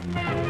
Thank you.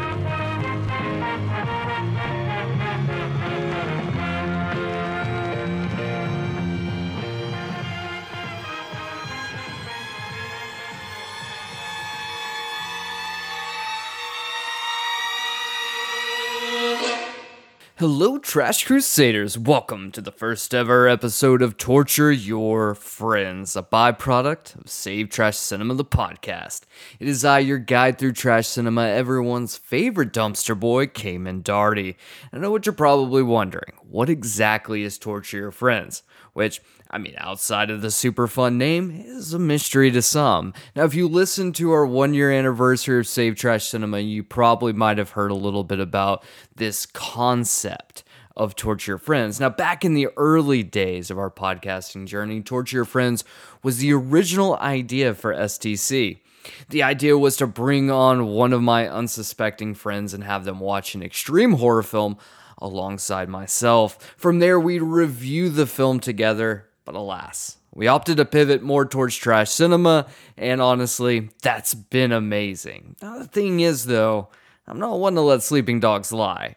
Hello, Trash Crusaders. Welcome to the first ever episode of Torture Your Friends, a byproduct of Save Trash Cinema, the podcast. It is I, your guide through trash cinema, everyone's favorite dumpster boy, Cayman Darty. I know what you're probably wondering what exactly is Torture Your Friends? Which, I mean, outside of the super fun name, is a mystery to some. Now, if you listen to our one year anniversary of Save Trash Cinema, you probably might have heard a little bit about this concept of Torture Your Friends. Now, back in the early days of our podcasting journey, Torture Your Friends was the original idea for STC. The idea was to bring on one of my unsuspecting friends and have them watch an extreme horror film alongside myself. From there, we'd review the film together but alas, we opted to pivot more towards trash cinema, and honestly, that's been amazing. Now, the thing is, though, I'm not one to let sleeping dogs lie,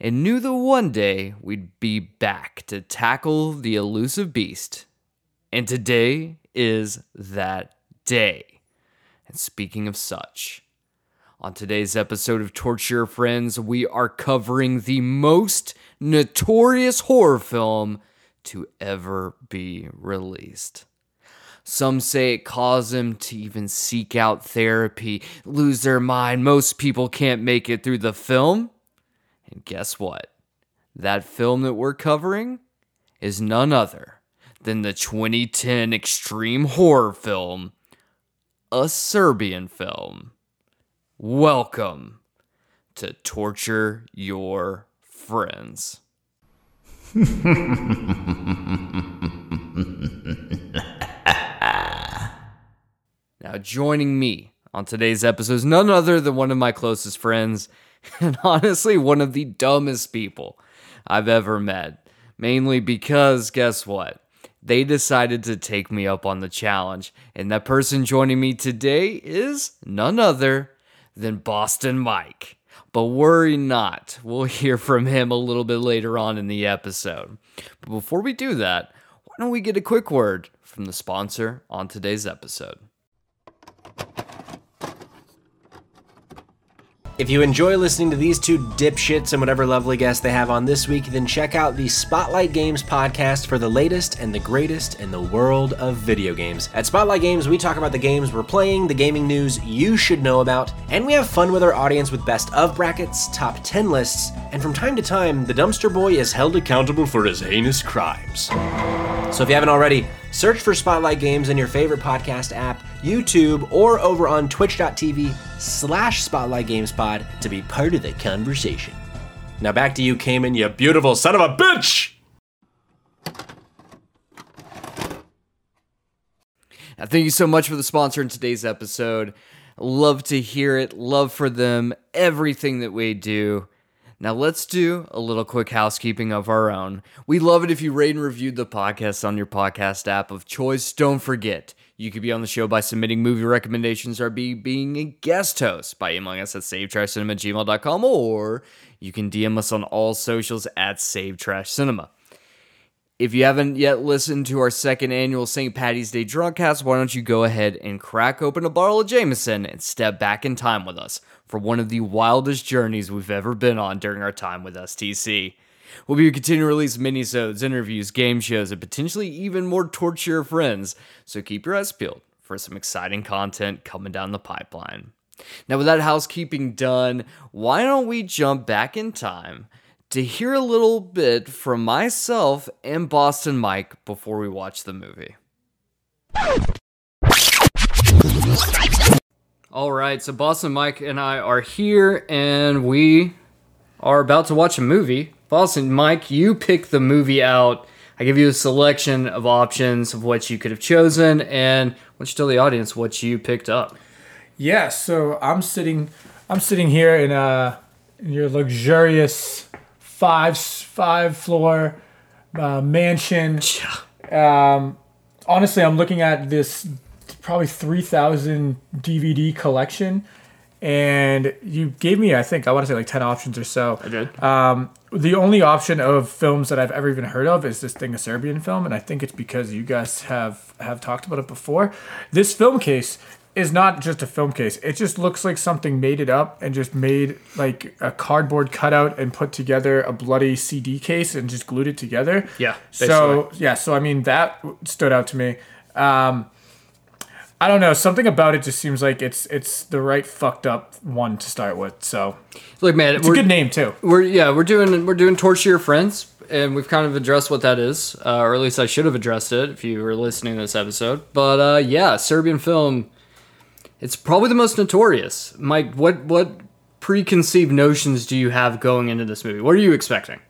and knew that one day we'd be back to tackle the elusive beast. And today is that day. And speaking of such, on today's episode of Torture Friends, we are covering the most notorious horror film to ever be released. Some say it caused them to even seek out therapy, lose their mind. Most people can't make it through the film. And guess what? That film that we're covering is none other than the 2010 extreme horror film, a Serbian film. Welcome to Torture Your Friends. now, joining me on today's episode is none other than one of my closest friends, and honestly, one of the dumbest people I've ever met. Mainly because, guess what? They decided to take me up on the challenge, and that person joining me today is none other than Boston Mike. But worry not, we'll hear from him a little bit later on in the episode. But before we do that, why don't we get a quick word from the sponsor on today's episode? If you enjoy listening to these two dipshits and whatever lovely guests they have on this week, then check out the Spotlight Games podcast for the latest and the greatest in the world of video games. At Spotlight Games, we talk about the games we're playing, the gaming news you should know about, and we have fun with our audience with best of brackets, top 10 lists, and from time to time, the dumpster boy is held accountable for his heinous crimes. So if you haven't already, search for Spotlight Games in your favorite podcast app, YouTube, or over on twitch.tv slash Spotlight Games Pod to be part of the conversation. Now back to you, Cayman, you beautiful son of a bitch! Now, thank you so much for the sponsor in today's episode. Love to hear it. Love for them, everything that we do. Now, let's do a little quick housekeeping of our own. We love it if you rate and review the podcast on your podcast app of choice. Don't forget, you could be on the show by submitting movie recommendations or be being a guest host by emailing us at savetrashcinema@gmail.com or you can DM us on all socials at savetrashcinema. If you haven't yet listened to our second annual St. Patty's Day Drunkcast, why don't you go ahead and crack open a bottle of Jameson and step back in time with us for one of the wildest journeys we've ever been on during our time with STC. We'll be continuing to release minisodes, interviews, game shows, and potentially even more torture friends, so keep your eyes peeled for some exciting content coming down the pipeline. Now, with that housekeeping done, why don't we jump back in time to hear a little bit from myself and Boston Mike before we watch the movie. All right, so Boston Mike and I are here and we are about to watch a movie. Boston Mike, you pick the movie out. I give you a selection of options of what you could have chosen and let's tell the audience what you picked up. Yeah, so I'm sitting I'm sitting here in a in your luxurious five five floor uh, mansion. Um, honestly, I'm looking at this probably three thousand DVD collection, and you gave me, I think, I want to say like ten options or so. I did. Um, the only option of films that I've ever even heard of is this thing, a Serbian film, and I think it's because you guys have have talked about it before. This film case is not just a film case. It just looks like something made it up and just made like a cardboard cutout and put together a bloody CD case and just glued it together. Yeah, So yeah, so I mean that stood out to me. Um, I don't know. Something about it just seems like it's it's the right fucked up one to start with. So Look, man, it's a good name too. We're yeah, we're doing we're doing torture your friends, and we've kind of addressed what that is, uh, or at least I should have addressed it if you were listening to this episode. But uh, yeah, Serbian film. It's probably the most notorious. Mike, what what preconceived notions do you have going into this movie? What are you expecting?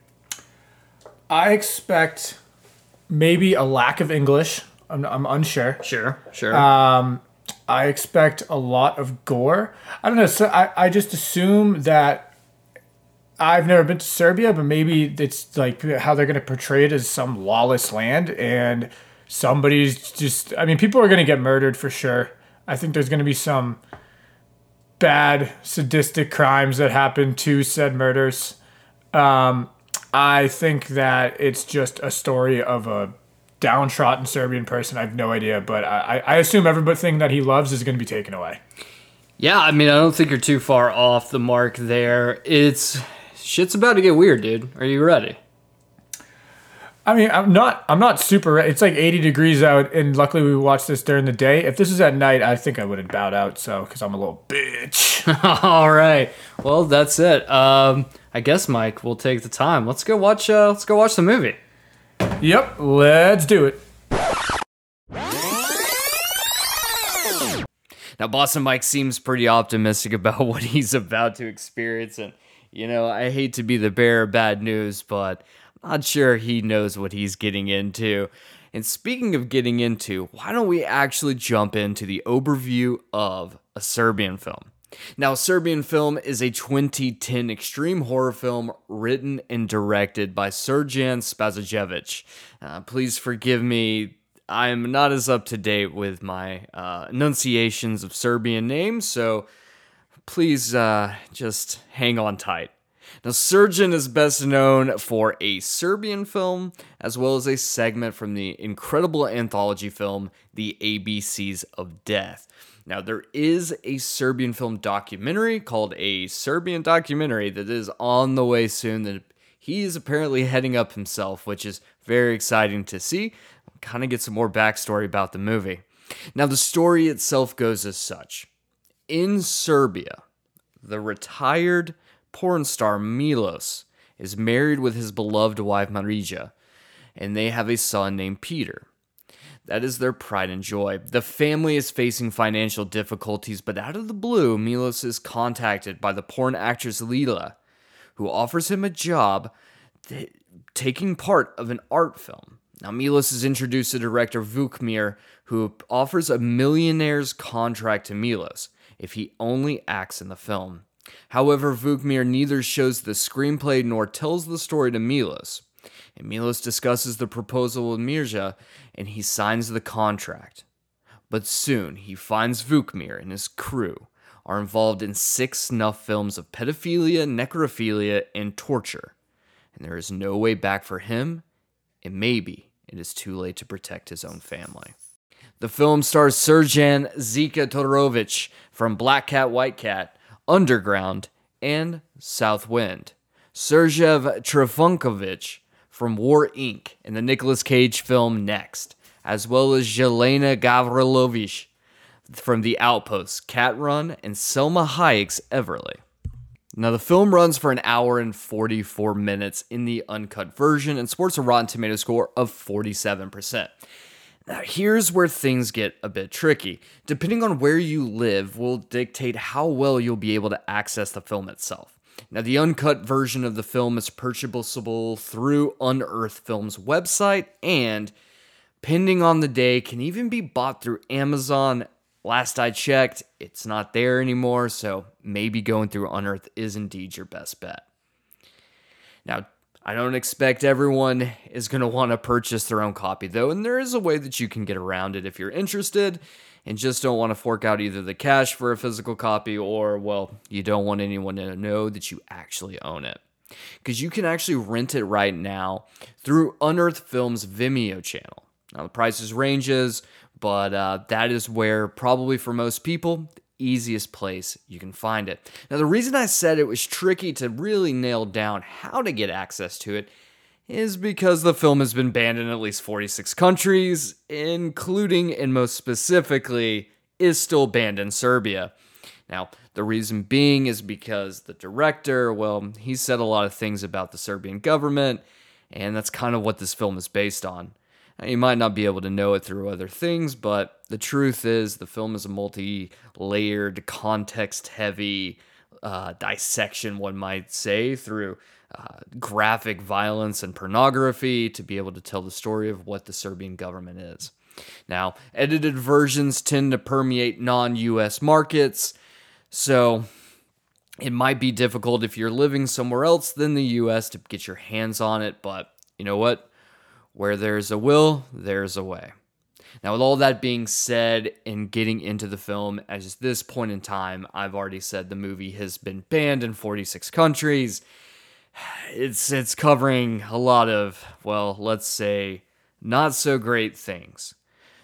I expect maybe a lack of English. I'm, I'm unsure. Sure, sure. Um, I expect a lot of gore. I don't know. So I, I just assume that I've never been to Serbia, but maybe it's like how they're going to portray it as some lawless land and somebody's just, I mean, people are going to get murdered for sure. I think there's going to be some bad sadistic crimes that happen to said murders. Um, I think that it's just a story of a downtrodden Serbian person. I have no idea, but I, I assume everything that he loves is going to be taken away. yeah, I mean, I don't think you're too far off the mark there. It's shit's about to get weird, dude. Are you ready? I mean, I'm not. I'm not super. It's like 80 degrees out, and luckily we watched this during the day. If this was at night, I think I would have bowed out. So, because I'm a little bitch. All right. Well, that's it. Um, I guess Mike, we'll take the time. Let's go watch. Uh, let's go watch the movie. Yep, let's do it. Now, Boston Mike seems pretty optimistic about what he's about to experience, and you know, I hate to be the bearer of bad news, but I'm not sure he knows what he's getting into. And speaking of getting into, why don't we actually jump into the overview of a Serbian film? Now, Serbian Film is a 2010 extreme horror film written and directed by Srdjan Spasojevic. Uh, please forgive me, I'm not as up to date with my uh, enunciations of Serbian names, so please uh, just hang on tight. Now, Srdjan is best known for a Serbian film as well as a segment from the incredible anthology film, The ABCs of Death. Now, there is a Serbian film documentary called A Serbian Documentary that is on the way soon that he is apparently heading up himself, which is very exciting to see. Kind of get some more backstory about the movie. Now, the story itself goes as such In Serbia, the retired porn star Milos is married with his beloved wife Marija, and they have a son named Peter. That is their pride and joy. The family is facing financial difficulties, but out of the blue, Milos is contacted by the porn actress Lila, who offers him a job th- taking part of an art film. Now, Milos is introduced to director Vukmir, who offers a millionaire's contract to Milos if he only acts in the film. However, Vukmir neither shows the screenplay nor tells the story to Milos. And Milos discusses the proposal with Marija and he signs the contract. But soon he finds Vukmir and his crew are involved in six snuff films of pedophilia, necrophilia, and torture. And there is no way back for him, and maybe it is too late to protect his own family. The film stars Srdjan Zika Todorovic from Black Cat, White Cat, Underground, and South Wind. Sergej Trifunovic from War Inc. in the Nicolas Cage film Next, as well as Jelena Gavrilovic from The Outpost, Cat Run, and Salma Hayek's Everly. Now, the film runs for an hour and 44 minutes in the uncut version and sports a Rotten Tomato score of 47%. Now, here's where things get a bit tricky. Depending on where you live, will dictate how well you'll be able to access the film itself. Now, the uncut version of the film is purchasable through Unearthed Films website and, pending on the day, can even be bought through Amazon. Last I checked, it's not there anymore, so maybe going through Unearth is indeed your best bet. Now, I don't expect everyone is going to want to purchase their own copy, though, and there is a way that you can get around it if you're interested. And just don't want to fork out either the cash for a physical copy or, well, you don't want anyone to know that you actually own it. Because you can actually rent it right now through Unearthed Films Vimeo channel. Now, the prices ranges, but uh, that is where probably for most people, easiest place you can find it. Now, the reason I said it was tricky to really nail down how to get access to it is because the film has been banned in at least 46 countries, including and most specifically is still banned in Serbia. Now, the reason being is because the director, well, he said a lot of things about the Serbian government, and that's kind of what this film is based on. Now, you might not be able to know it through other things, but the truth is the film is a multi layered, context heavy uh, dissection, one might say, through graphic violence and pornography to be able to tell the story of what the Serbian government is. Now, edited versions tend to permeate non US markets, so it might be difficult if you're living somewhere else than the US to get your hands on it, but you know what? Where there's a will, there's a way. Now, with all that being said, and getting into the film, at this point in time, I've already said the movie has been banned in 46 countries it's it's covering a lot of well, let's say not so great things.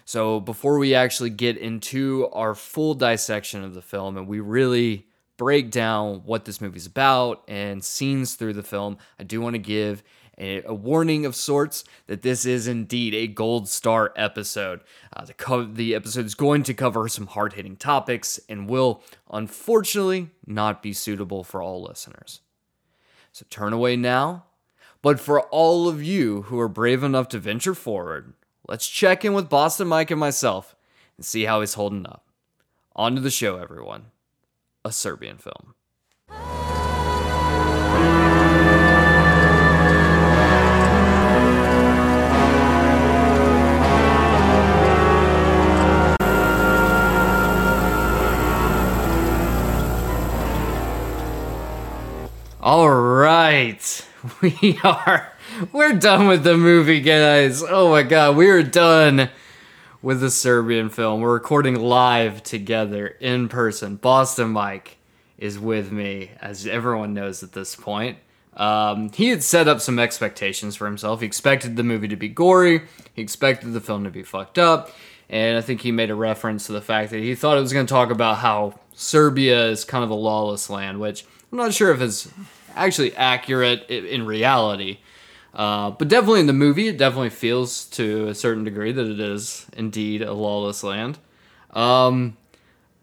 So before we actually get into our full dissection of the film and we really break down what this movie's about and scenes through the film, I do want to give a, warning of sorts that this is indeed a gold star episode. Uh, the, co- the episode is going to cover some hard hitting topics and will unfortunately not be suitable for all listeners. So turn away now. But for all of you who are brave enough to venture forward, let's check in with Boston Mike and myself and see how he's holding up. On to the show, everyone. A Serbian film. All right. We are we're done with the movie, guys. Oh my god, we are done with the Serbian film. We're recording live together in person. Boston Mike is with me, as everyone knows at this point. Um, he had set up some expectations for himself. He expected the movie to be gory. He expected the film to be fucked up. And I think he made a reference to the fact that he thought it was going to talk about how Serbia is kind of a lawless land, which I'm not sure if it's actually accurate in reality. Uh, but definitely in the movie, it definitely feels to a certain degree that it is indeed a lawless land. Um,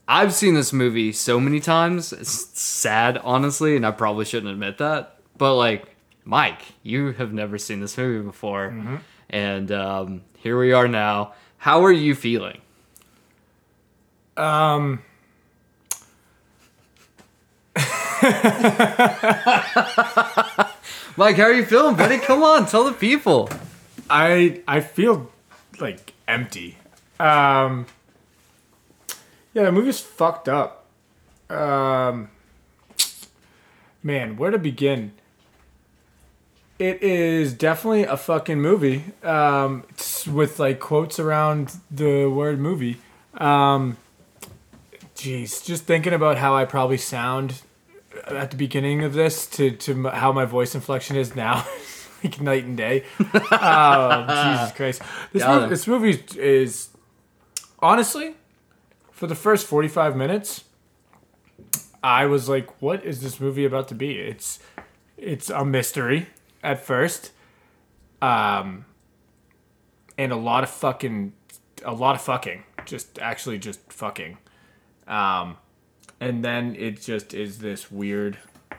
I've seen this movie so many times. It's sad, honestly, and I probably shouldn't admit that. But like, Mike, you have never seen this movie before, mm-hmm. and um, here we are now. How are you feeling? Um, Mike, how are you feeling, buddy? Come on, tell the people. I I feel like empty. Um, yeah, the movie's fucked up. Um, man, where to begin? It is definitely a fucking movie. Um, with like quotes around the word movie. Um, jeez, just thinking about how I probably sound at the beginning of this to to how my voice inflection is now, like night and day. oh Jesus Christ! This movie, this movie is honestly for the first forty five minutes. I was like, "What is this movie about to be?" It's it's a mystery at first, um, and a lot of fucking, a lot of fucking, just actually just fucking, um and then it just is this weird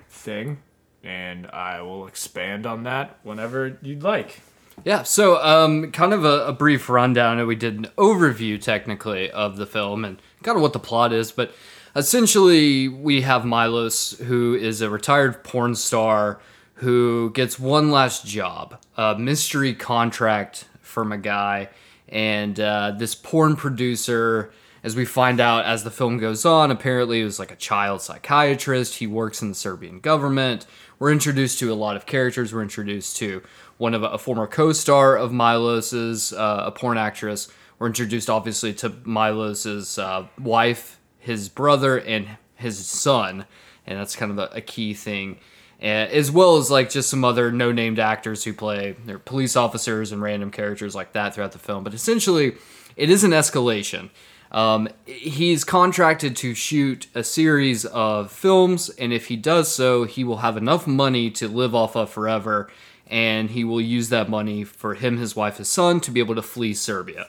thing and i will expand on that whenever you'd like. Yeah so um, kind of a, a brief rundown we did an overview technically of the film and kind of what the plot is but essentially we have milos who is a retired porn star who gets one last job a mystery contract from a guy and uh, this porn producer as we find out as the film goes on, apparently he was like a child psychiatrist. He works in the Serbian government. We're introduced to a lot of characters. We're introduced to one of a, a former co-star of Milos's, uh, a porn actress. we're introduced obviously to Milos's uh, wife, his brother, and his son, and that's kind of a, a key thing. And, as well as like just some other no-named actors who play their police officers and random characters like that throughout the film. But essentially, it is an escalation. Um, he's contracted to shoot a series of films, and if he does so, he will have enough money to live off of forever, and he will use that money for him, his wife, his son to be able to flee Serbia.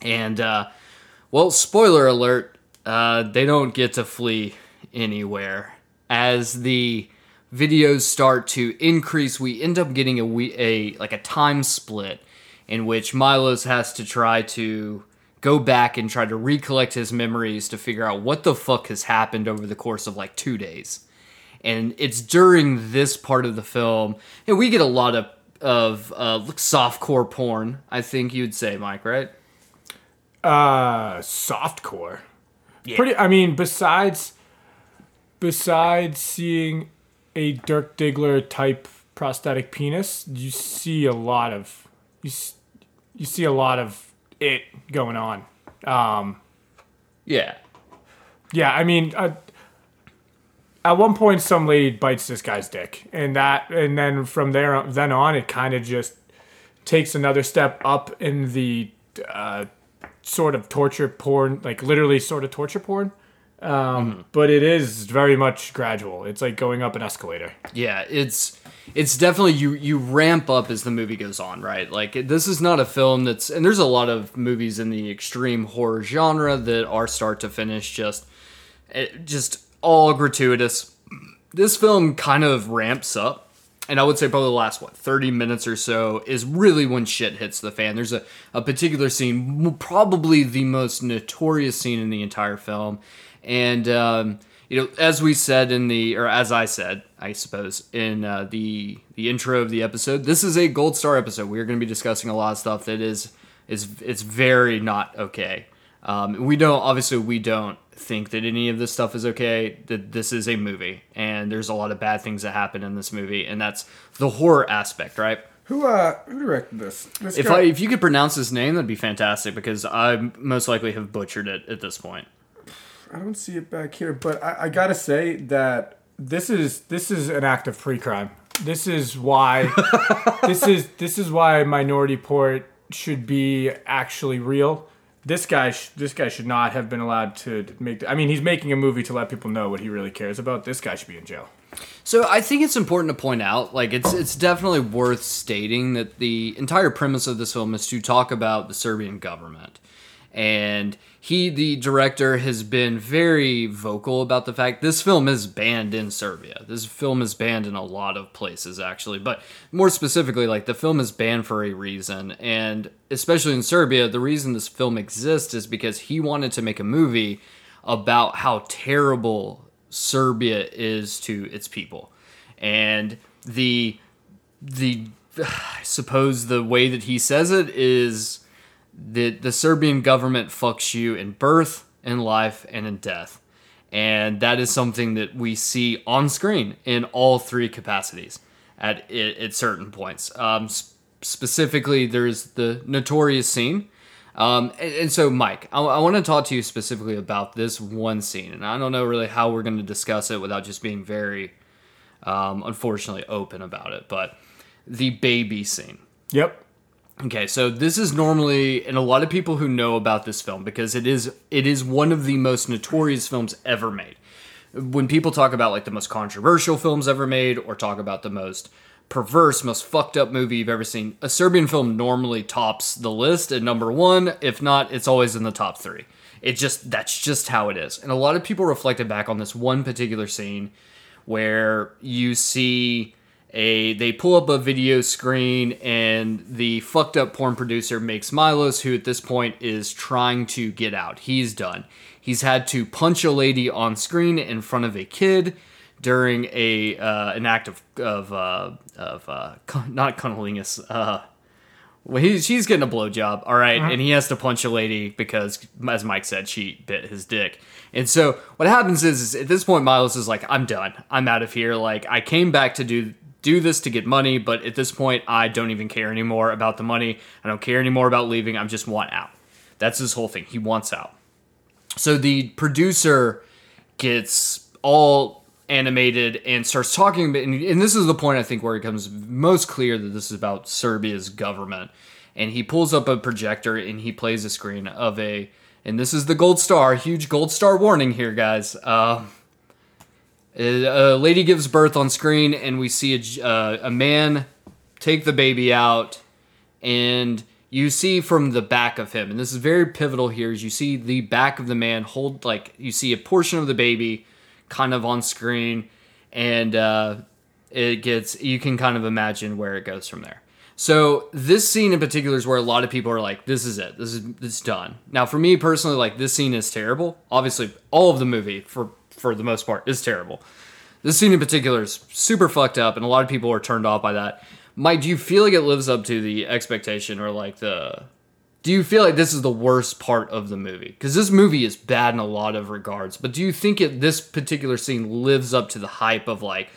And, uh, well, spoiler alert, uh, they don't get to flee anywhere. As the videos start to increase, we end up getting a, a like a time split in which Milos has to try to go back and try to recollect his memories to figure out what the fuck has happened over the course of like two days. And it's during this part of the film, and we get a lot of of uh, softcore porn. I think you'd say, Mike, right? Uh, softcore. Pretty. I mean, besides, besides seeing a Dirk Diggler type prosthetic penis, you see a lot of you. You see a lot of it going on. Um, Yeah. yeah, I mean, uh, at one point, some lady bites this guy's dick, and that, and then from there, then on, it kind of just takes another step up in the uh, sort of torture porn, like literally sort of torture porn. Um, But it is very much gradual. It's like going up an escalator. Yeah, it's it's definitely you you ramp up as the movie goes on, right? Like this is not a film that's and there's a lot of movies in the extreme horror genre that are start to finish just eh, just all gratuitous. This film kind of ramps up. And I would say probably the last what 30 minutes or so is really when shit hits the fan. There's a, a particular scene, probably the most notorious scene in the entire film. And um, you know, as we said in the, or as I said, I suppose in uh, the the intro of the episode, this is a gold star episode. We are going to be discussing a lot of stuff that is is it's very not okay. Um, we don't obviously we don't think that any of this stuff is okay. That this is a movie, and there's a lot of bad things that happen in this movie, and that's the horror aspect, right? Who uh who directed this? this If I if you could pronounce his name, that'd be fantastic because I most likely have butchered it at this point. I don't see it back here, but I, I gotta say that this is this is an act of pre-crime. This is why this is this is why Minority Report should be actually real. This guy sh- this guy should not have been allowed to make. The- I mean, he's making a movie to let people know what he really cares about. This guy should be in jail. So I think it's important to point out, like it's it's definitely worth stating that the entire premise of this film is to talk about the Serbian government. And he, the director, has been very vocal about the fact this film is banned in Serbia. This film is banned in a lot of places, actually. But more specifically, like the film is banned for a reason. And especially in Serbia, the reason this film exists is because he wanted to make a movie about how terrible Serbia is to its people. And the the I suppose the way that he says it is that the Serbian government fucks you in birth, in life, and in death. And that is something that we see on screen in all three capacities at at certain points. Um, s- specifically, there's the notorious scene. Um, and, and so, Mike, I, I want to talk to you specifically about this one scene, and I don't know really how we're going to discuss it without just being very, um, unfortunately, open about it. But the baby scene. Yep. Okay, so this is normally, and a lot of people who know about this film because it is it is one of the most notorious films ever made. When people talk about like the most controversial films ever made, or talk about the most perverse, most fucked up movie you've ever seen, a Serbian film normally tops the list at number one. If not, it's always in the top three. It just that's just how it is. And a lot of people reflected back on this one particular scene where you see a they pull up a video screen and the fucked up porn producer makes Milos who at this point is trying to get out. He's done. He's had to punch a lady on screen in front of a kid during a uh, an act of of uh, of uh, not cunnilingus. Uh, well, he's she's getting a blowjob, all right, and he has to punch a lady because, as Mike said, she bit his dick. And so what happens is, is at this point, Milos is like, "I'm done. I'm out of here. Like I came back to do do this to get money, but at this point, I don't even care anymore about the money. I don't care anymore about leaving. I just want out." That's his whole thing. He wants out. So the producer gets all animated and starts talking and, this is the point I think where it becomes most clear that this is about Serbia's government. And he pulls up a projector and he plays a screen of a and this is the gold star, huge gold star warning here, guys. Uh, a lady gives birth on screen, and we see a, uh, a man take the baby out, and you see from the back of him, and this is very pivotal here, is you see the back of the man hold, like, you see a portion of the baby kind of on screen, and uh, it gets, you can kind of imagine where it goes from there. So this scene in particular is where a lot of people are like, "This is it. This is it's done." Now, for me personally, like this scene is terrible. Obviously, all of the movie for for the most part is terrible. This scene in particular is super fucked up, and a lot of people are turned off by that. Mike, do you feel like it lives up to the expectation, or like the? Do you feel like this is the worst part of the movie? Because this movie is bad in a lot of regards, but do you think it this particular scene lives up to the hype of like?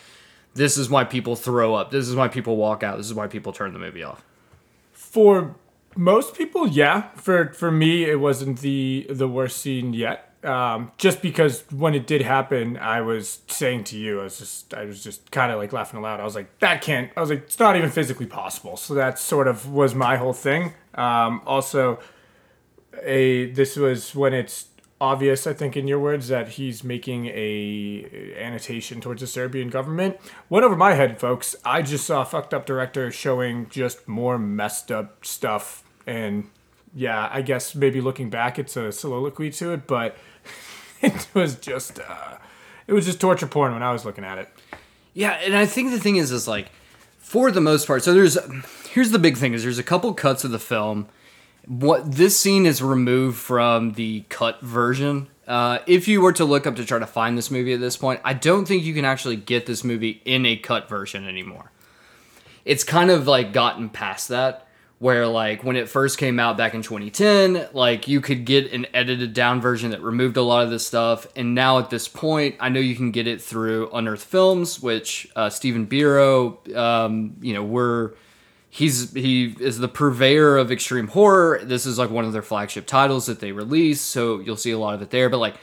this is why people throw up. This is why people walk out. This is why people turn the movie off. For most people, yeah. For for me, it wasn't the the worst scene yet. Um, just because when it did happen, I was saying to you, I was just I was just kind of like laughing aloud. I was like, that can't. I was like, it's not even physically possible. So that sort of was my whole thing. Um, also, a this was when it's obvious, I think, in your words, that he's making a annotation towards the Serbian government. Went over my head, folks. I just saw a fucked up director showing just more messed up stuff, and yeah, I guess maybe looking back, it's a soliloquy to it, but it was just uh, it was just torture porn when I was looking at it. Yeah, and I think the thing is, is like for the most part. So there's here's the big thing: is there's a couple cuts of the film what this scene is removed from the cut version. Uh, if you were to look up to try to find this movie at this point, I don't think you can actually get this movie in a cut version anymore. It's kind of like gotten past that, where like when it first came out back in 2010, like you could get an edited down version that removed a lot of this stuff, and now at this point, I know you can get it through Unearthed Films, which uh, Stephen Biro, um, you know, we're he's he is the purveyor of extreme horror. This is like one of their flagship titles that they release, so you'll see a lot of it there. But like,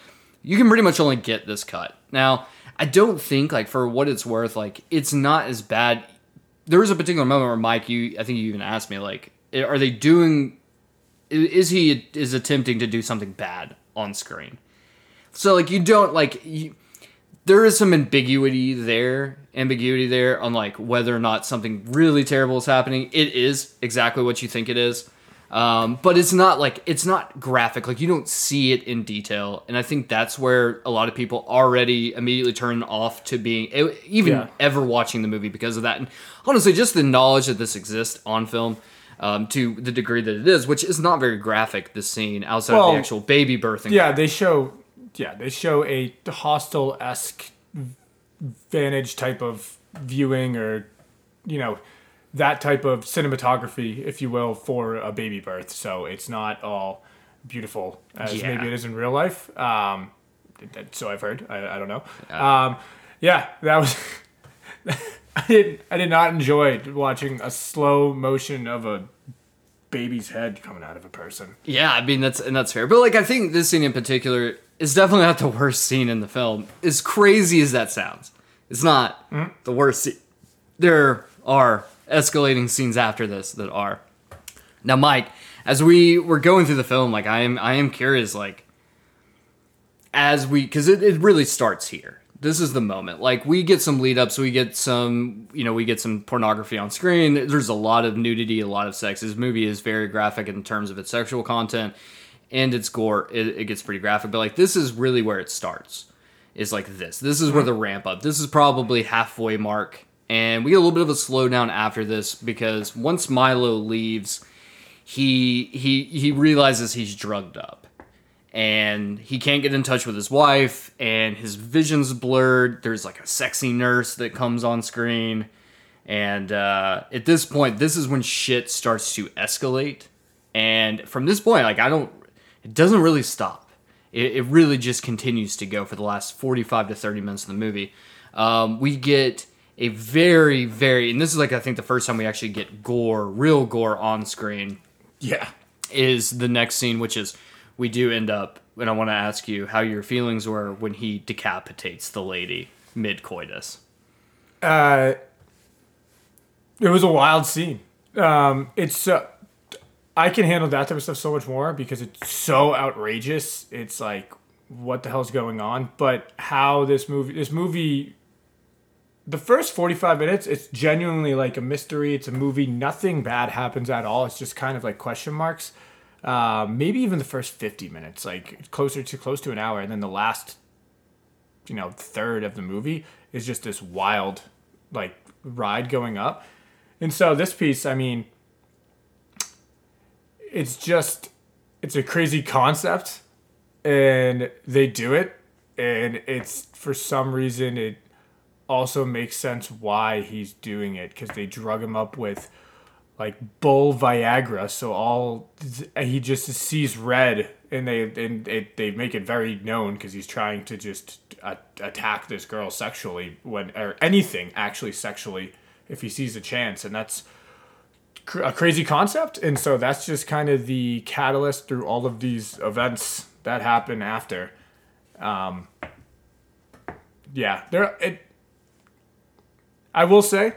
you can pretty much only get this cut now. I don't think like for what it's worth, like it's not as bad. There was a particular moment where Mike, you I think you even asked me like, are they doing? Is he is attempting to do something bad on screen? So like you don't like you, there is some ambiguity there, ambiguity there on like whether or not something really terrible is happening. It is exactly what you think it is. Um, but it's not like it's not graphic. Like you don't see it in detail. And i think that's where a lot of people already immediately turn off to being even yeah. ever watching the movie because of that. And honestly just the knowledge that this exists on film um, to the degree that it is which is not very graphic the scene outside well, of the actual baby birthing yeah they show yeah, they show a Hostel esque vantage type of viewing or you know that type of cinematography, if you will, for a baby birth. So it's not all beautiful as yeah. maybe it is in real life. Um, so I've heard. I, I don't know. Yeah. Um, yeah, that was. I did. I did not enjoy watching a slow motion of a baby's head coming out of a person. Yeah, I mean that's and that's fair. But like I think this scene in particular is definitely not the worst scene in the film. As crazy as that sounds, it's not mm. the worst scene. There are escalating scenes after this that are. Now, Mike, as we were going through the film, like I am, I am curious, like as we, because it, it really starts here this is the moment. Like we get some lead ups, we get some, you know, we get some pornography on screen. There's a lot of nudity, a lot of sex. This movie is very graphic in terms of its sexual content and its gore. It, it gets pretty graphic, but like this is really where it starts. Is like this. This is where mm-hmm. the ramp up. This is probably halfway mark, and we get a little bit of a slowdown after this because once Milo leaves, he he he realizes he's drugged up. And he can't get in touch with his wife and his vision's blurred. There's like a sexy nurse that comes on screen. And uh, at this point this is when shit starts to escalate. And from this point like i don't it doesn't really stop. It, really just continues to go for the last 45 to 30 minutes of the movie. Um, we get a very very and this is like i think the first time we actually get gore real gore on screen yeah is the next scene, which is we do end up, and I want to ask you how your feelings were when he decapitates the lady mid coitus. Uh, it was a wild scene. Um, it's uh, I can handle that type of stuff so much more because it's so outrageous. It's like what the hell's going on? But how this movie, this movie, the first forty five minutes, it's genuinely like a mystery. It's a movie. Nothing bad happens at all. It's just kind of like question marks. Uh, maybe even the first 50 minutes, like closer to close to an hour, and then the last, you know, third of the movie is just this wild, like ride going up. And so this piece, I mean, it's just it's a crazy concept and they do it and it's for some reason it also makes sense why he's doing it because they drug him up with like bull Viagra, so all he just sees red, and they and it, they make it very known because he's trying to just attack this girl sexually when or anything actually sexually if he sees a chance, and that's cr- a crazy concept, and so that's just kind of the catalyst through all of these events that happen after. Um, yeah, there it. I will say,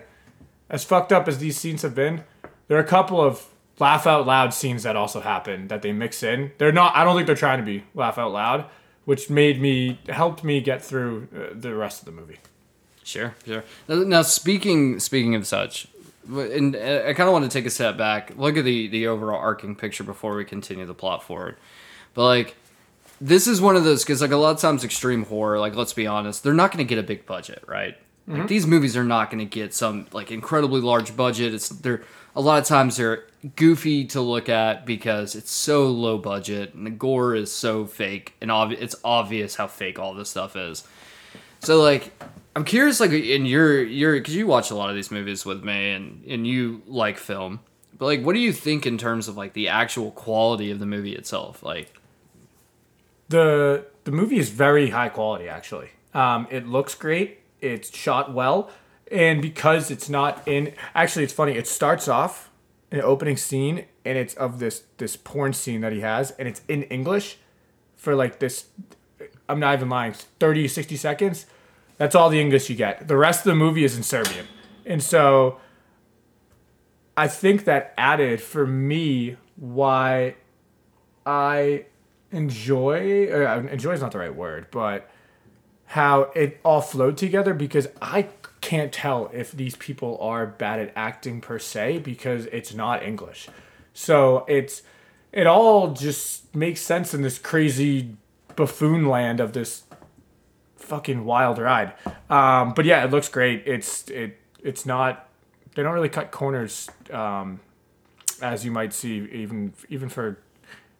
as fucked up as these scenes have been, there are a couple of laugh out loud scenes that also happen that they mix in. They're not. I don't think they're trying to be laugh out loud, which made me helped me get through uh, the rest of the movie. Sure, sure. Now, speaking speaking of such, and uh, I kind of want to take a step back, look at the the overall arcing picture before we continue the plot forward. But like, this is one of those because like a lot of times extreme horror, like let's be honest, they're not going to get a big budget, right? Like these movies are not going to get some like incredibly large budget. It's they're a lot of times they're goofy to look at because it's so low budget and the gore is so fake and obvi- it's obvious how fake all this stuff is. So like I'm curious like in your your cuz you watch a lot of these movies with me and and you like film. But like what do you think in terms of like the actual quality of the movie itself? Like the The movie is very high quality. Actually, um, it looks great. It's shot well, and because it's not in. Actually, it's funny. It starts off an opening scene, and it's of this this porn scene that he has, and it's in English for like this. I'm not even lying. 30, 60 seconds. That's all the English you get. The rest of the movie is in Serbian, and so I think that added for me why I enjoy uh, enjoy is not the right word, but how it all flowed together because I can't tell if these people are bad at acting per se because it's not English. So it's it all just makes sense in this crazy buffoon land of this fucking wild ride. Um, but yeah, it looks great. It's it it's not they don't really cut corners um, as you might see even even for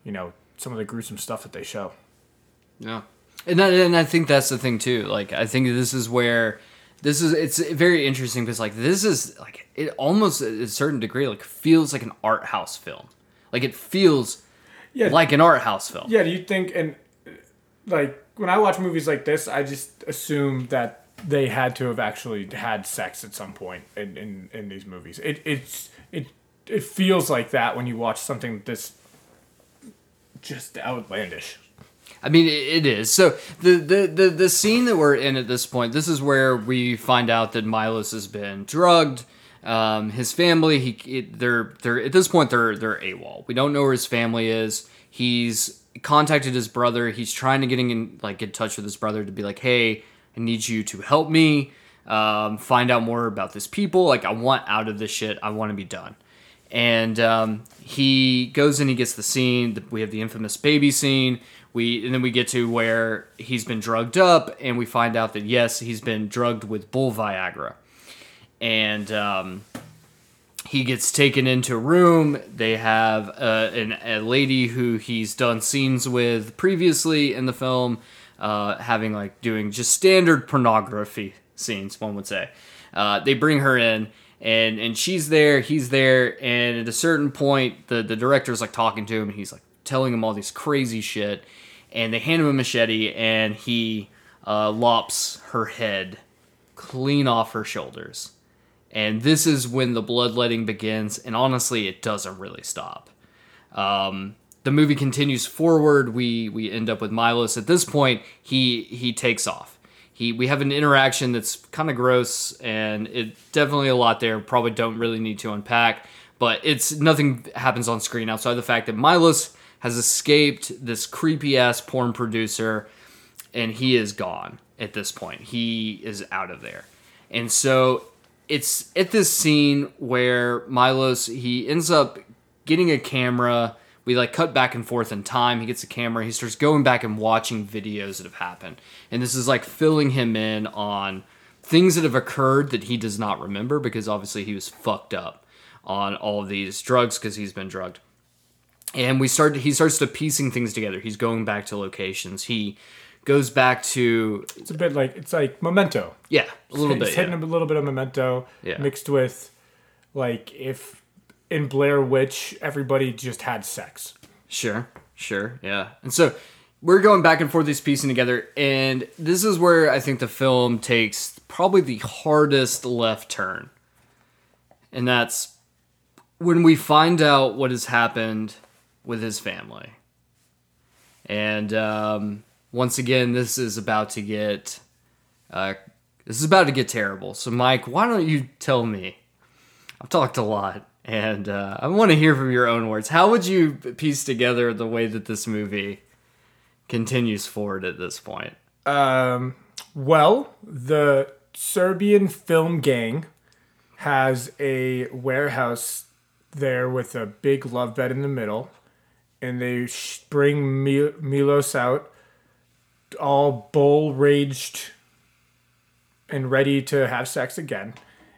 you know some of the gruesome stuff that they show. Yeah, and that, and I think that's the thing too. Like I think this is where this is it's very interesting because like this is like it almost at a certain degree like feels like an art house film. Like it feels Yeah. like an art house film. Yeah, do you think and like when I watch movies like this, I just assume that they had to have actually had sex at some point in, in, in these movies. It it's it it feels like that when you watch something this just outlandish. I mean, it, is. So the, the the the scene that we're in at this point, this is where we find out that Milos has been drugged. Um, his family, he they're they're at this point they're they're AWOL. We don't know where his family is. He's contacted his brother. He's trying to getting in like get in touch with his brother to be like, hey, I need you to help me. Um, find out more about this people. Like I want out of this shit. I want to be done and um, he goes and he gets the scene. We have the infamous baby scene. We and then we get to where he's been drugged up, and we find out that yes, he's been drugged with bull Viagra, and um, he gets taken into a room. They have uh, an, a lady who he's done scenes with previously in the film, uh, having like doing just standard pornography scenes, one would say. Uh, they bring her in, and and she's there, he's there, and at a certain point, the the director's like talking to him, and he's like telling him all these crazy shit, and they hand him a machete, and he uh, lops her head clean off her shoulders. And this is when the bloodletting begins, and honestly, it doesn't really stop. Um, the movie continues forward. We we end up with Milos. At this point, he he takes off. He we have an interaction that's kind of gross, and it definitely a lot there. Probably don't really need to unpack, but it's nothing happens on screen outside the fact that Milos has escaped this creepy ass porn producer, and he is gone at this point. He is out of there, and so it's at this scene where Milos he ends up getting a camera. We like cut back and forth in time. He gets a camera. He starts going back and watching videos that have happened, and this is like filling him in on things that have occurred that he does not remember because obviously he was fucked up on all of these drugs because he's been drugged. And we start. He starts to piecing things together. He's going back to locations. He goes back to It's a bit like it's like Memento. yeah a little It's bit. hitting yeah. a little bit of Memento Yeah. mixed with like if in Blair Witch everybody just had sex. Sure, sure, yeah. And so we're going back and forth, these piecing together, and this is where I think the film takes probably the hardest left turn. And that's when we find out what has happened with his family. And um, once again, this is about to get uh, this is about to get terrible. So, Mike, why don't you tell me? I've talked a lot, and uh, I want to hear from your own words. How would you piece together the way that this movie continues forward at this point? Um, well, the Serbian film gang has a warehouse there with a big love bed in the middle, and they bring Milos out, all bull raged and ready to have sex again.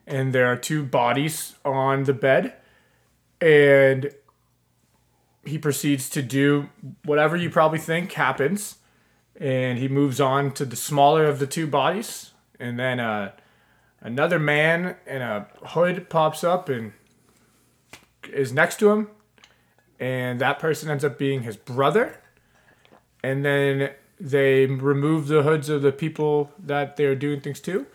And there are two bodies on the bed, and he proceeds to do whatever you probably think happens and he moves on to the smaller of the two bodies and then uh, another man in a hood pops up and is next to him and that person ends up being his brother. And then they remove the hoods of the people that they're doing things to.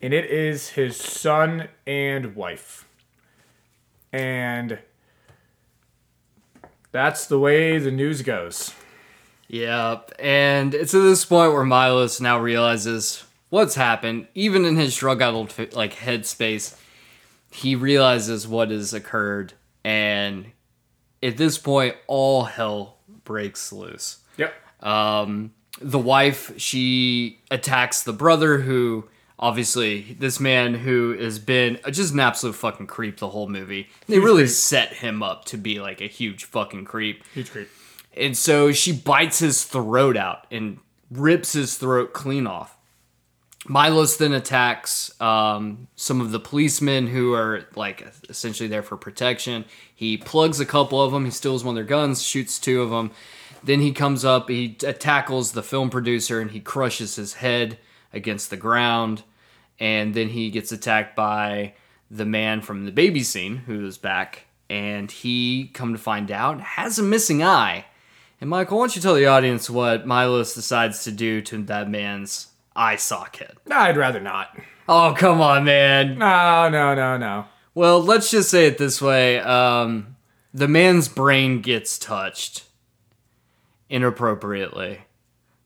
And it is his son and wife. And that's the way the news goes. Yep, and it's at this point where Milos now realizes what's happened. Even in his drug-addled like headspace, he realizes what has occurred, and at this point, all hell breaks loose. yep Um, the wife she attacks the brother, who obviously this man who has been just an absolute fucking creep the whole movie. They really set him up to be like a huge fucking creep. huge creep And so she bites his throat out and rips his throat clean off. Milos then attacks um, some of the policemen who are like essentially there for protection. He plugs a couple of them. He steals one of their guns, shoots two of them. Then he comes up. He tackles the film producer and he crushes his head against the ground. And then he gets attacked by the man from the baby scene who is back. And he, come to find out, has a missing eye. And Michael, why don't you tell the audience what Milos decides to do to that man's eye socket? i'd rather not Oh, come on, man. no no no no Well, let's just say it this way. Um, the man's brain gets touched inappropriately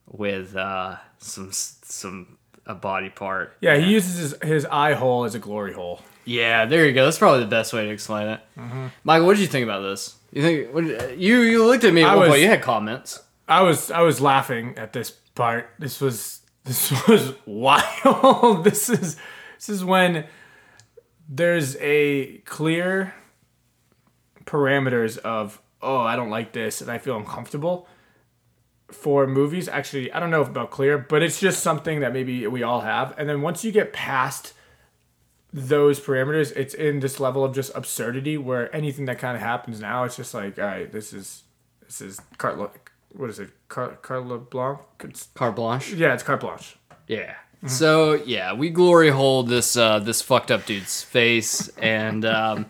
with uh, some some a body part. Yeah, he uses his, his eye hole as a glory hole. Yeah, there you go. That's probably the best way to explain it. Mm-hmm. Michael, what did you think about this? You think what, you you looked at me at I one was- point. You had comments. I was I was laughing at this part. This was this was wild. this is this is when there's a clear parameters of oh I don't like this and I feel uncomfortable for movies. Actually, I don't know about clear, but it's just something that maybe we all have. And then once you get past those parameters, it's in this level of just absurdity where anything that kind of happens now, it's just like, all right, this is this is Carla, what is it, Car- Carla Blanc? It's, Carte blanche. yeah, it's carte blanche. Yeah. So yeah, we glory hold this uh, this fucked up dude's face, and um,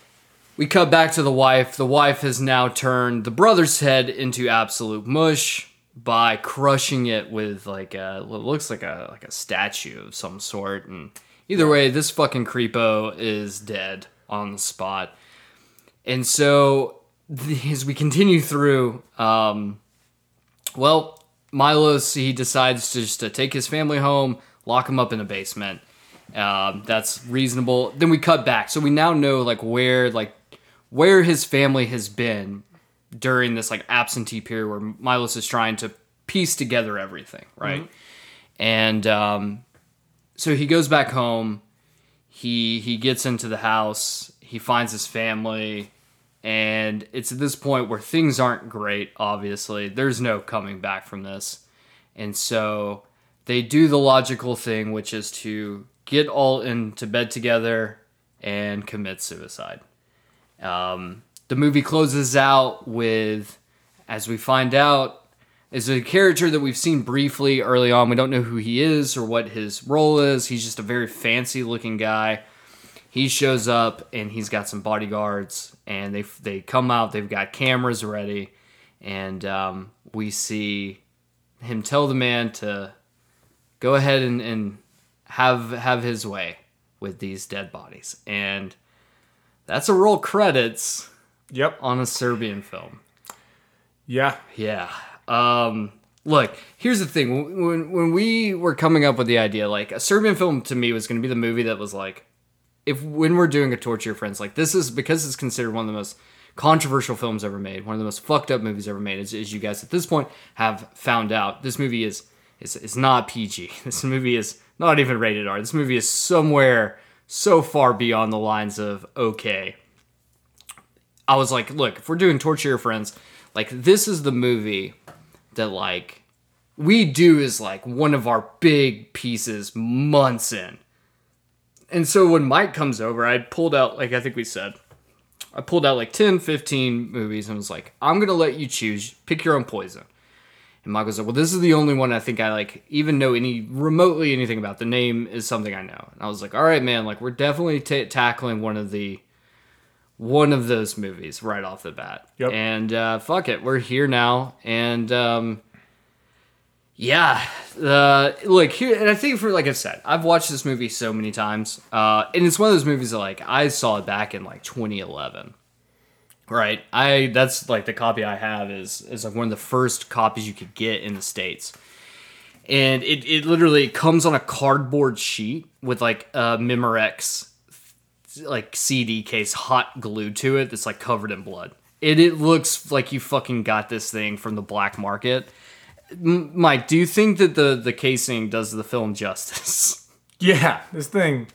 we cut back to the wife. The wife has now turned the brother's head into absolute mush by crushing it with like a what looks like a like a statue of some sort. And either way, this fucking creepo is dead on the spot. And so as we continue through, um, well, Milos he decides to just to take his family home, lock him up in a basement. Um, that's reasonable. Then we cut back, so we now know like where like where his family has been during this like absentee period where Milos is trying to piece together everything, right? And um, so he goes back home. He he gets into the house. He finds his family, and it's at this point where things aren't great. Obviously, there's no coming back from this, and so they do the logical thing, which is to get all into bed together and commit suicide. Um, the movie closes out with, as we find out, is a character that we've seen briefly early on. We don't know who he is or what his role is. He's just a very fancy looking guy. He shows up and he's got some bodyguards, and they they come out. They've got cameras ready, and um, we see him tell the man to go ahead and, and have have his way with these dead bodies, and that's a roll credits Yep. on a Serbian film. Yeah. Yeah. Um, look, here's the thing. When when we were coming up with the idea, like a Serbian film to me was going to be the movie that was like, if when we're doing a torture friends, like this is because it's considered one of the most controversial films ever made, one of the most fucked up movies ever made. As, as you guys at this point have found out, this movie is is is not PG. This movie is not even rated R. This movie is somewhere so far beyond the lines of okay. I was like, look, if we're doing torture friends, like this is the movie that like we do is like one of our big pieces months in. And so when Mike comes over, I pulled out like I think we said I pulled out like 10, 15 movies and was like, I'm gonna let you choose, pick your own poison. And Mike was like, Well, this is the only one I think I like even know any remotely anything about. The name is something I know. And I was like, All right, man, like we're definitely ta tackling one of the one of those movies right off the bat. Yep. And uh, fuck it, we're here now, and um, yeah, uh, look here, and I think for like I said, I've watched this movie so many times, uh, and it's one of those movies that like I saw it back in like 2011. Right, I that's like the copy I have is is like one of the first copies you could get in the states, and it it literally comes on a cardboard sheet with like a Memorex like CD case hot glued to it that's like covered in blood. It it looks like you fucking got this thing from the black market. Mike, do you think that the the casing does the film justice? Yeah. This thing,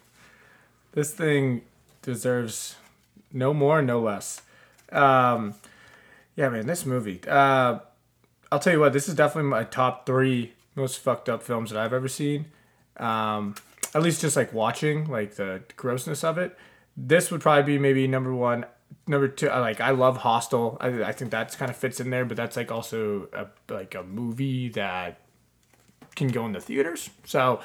this thing deserves no more, no less. Um, yeah, man, this movie. Uh, I'll tell you what. This is definitely my top three most fucked up films that I've ever seen. Um, at least just like watching, like the grossness of it. This would probably be maybe number one. Number two, I like I love Hostel. I, I think that's kind of fits in there, but that's like also a, like a movie that can go in the theaters. So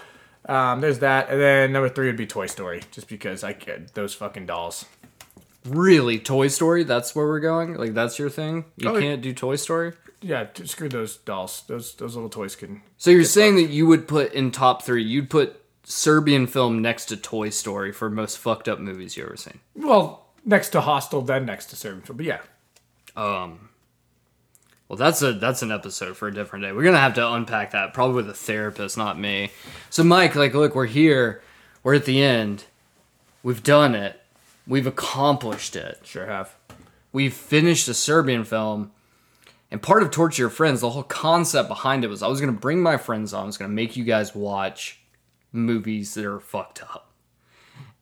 um, there's that, and then number three would be Toy Story, just because I get those fucking dolls. really, Toy Story? That's where we're going. Like that's your thing. You Oh, can't do Toy Story. Yeah, t- screw those dolls. Those those little toys can. So you're saying that you would put in top three? You'd put Serbian film next to Toy Story for most fucked up movies you ever seen. Well, next to Hostel, then next to Serbian Film. But yeah, Um, well, that's a that's an episode for a different day. We're gonna have to unpack that probably with a therapist, not me. So, Mike, like, look, we're here. We're at the end. We've done it. We've accomplished it. sure have. We've finished a Serbian film. And part of Torture Your Friends, the whole concept behind it was I was gonna bring my friends on. I was gonna make you guys watch movies that are fucked up,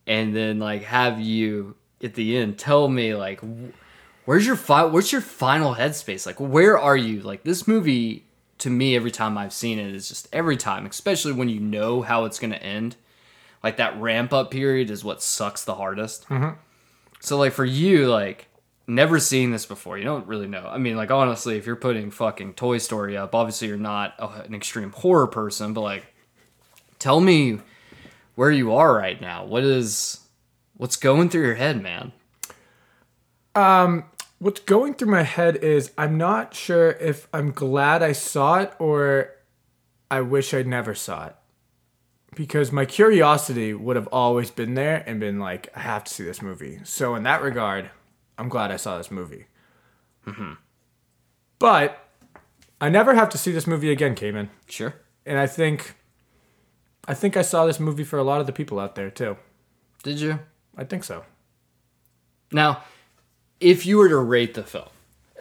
and then like have you at the end tell me like where's your fi- what's your final headspace? Like where are you? Like this movie to me every time i've seen it is just every time especially when you know how it's going to end. Like that ramp up period is what sucks the hardest. Mm-hmm. So like for you like never seeing this before. You don't really know. I mean like honestly if you're putting fucking toy story up obviously you're not a, an extreme horror person but like tell me where you are right now. What is what's going through your head man Um, What's going through my head is I'm not sure if I'm glad I saw it or I wish I never saw it. Because my curiosity would have always been there and been like, I have to see this movie. So in that regard, I'm glad I saw this movie. Mhm. But I never have to see this movie again, Cayman. Sure. And I think, I think I saw this movie for a lot of the people out there too. Did you? I think so. Now, if you were to rate the film,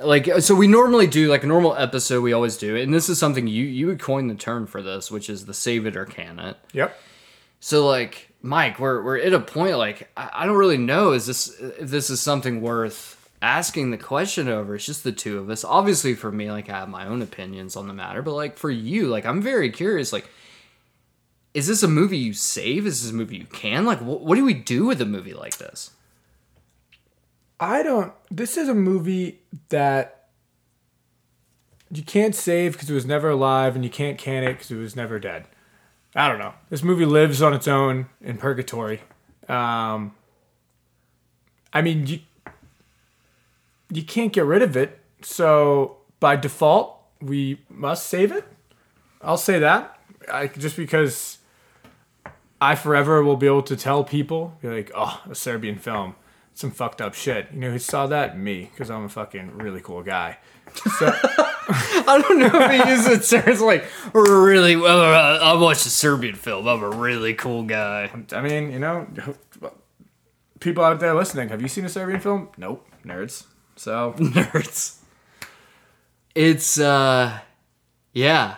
like so we normally do like a normal episode we always do and this is something you you would coin the term for this which is the save it or can it Yep. so like mike we're, we're at a point like I, I don't really know is this if this is something worth asking the question over it's just the two of us obviously for me like i have my own opinions on the matter but like for you like i'm very curious like is this a movie you save is this a movie you can like wh- what do we do with a movie like this I don't. This is a movie that you can't save because it was never alive, and you can't can it because it was never dead. I don't know. This movie lives on its own in purgatory. Um, I mean, you you can't get rid of it, so by default, we must save it. I'll say that. I just because I forever will be able to tell people, be like, oh, a Serbian film, some fucked up shit. You know who saw that? Me, because I'm a fucking really cool guy. So I don't know if he uses it seriously. like really well. Uh, I watched a Serbian film. I'm a really cool guy. I mean, you know, people out there listening, have you seen a Serbian film? Nope, nerds. So Nerds. It's uh, yeah.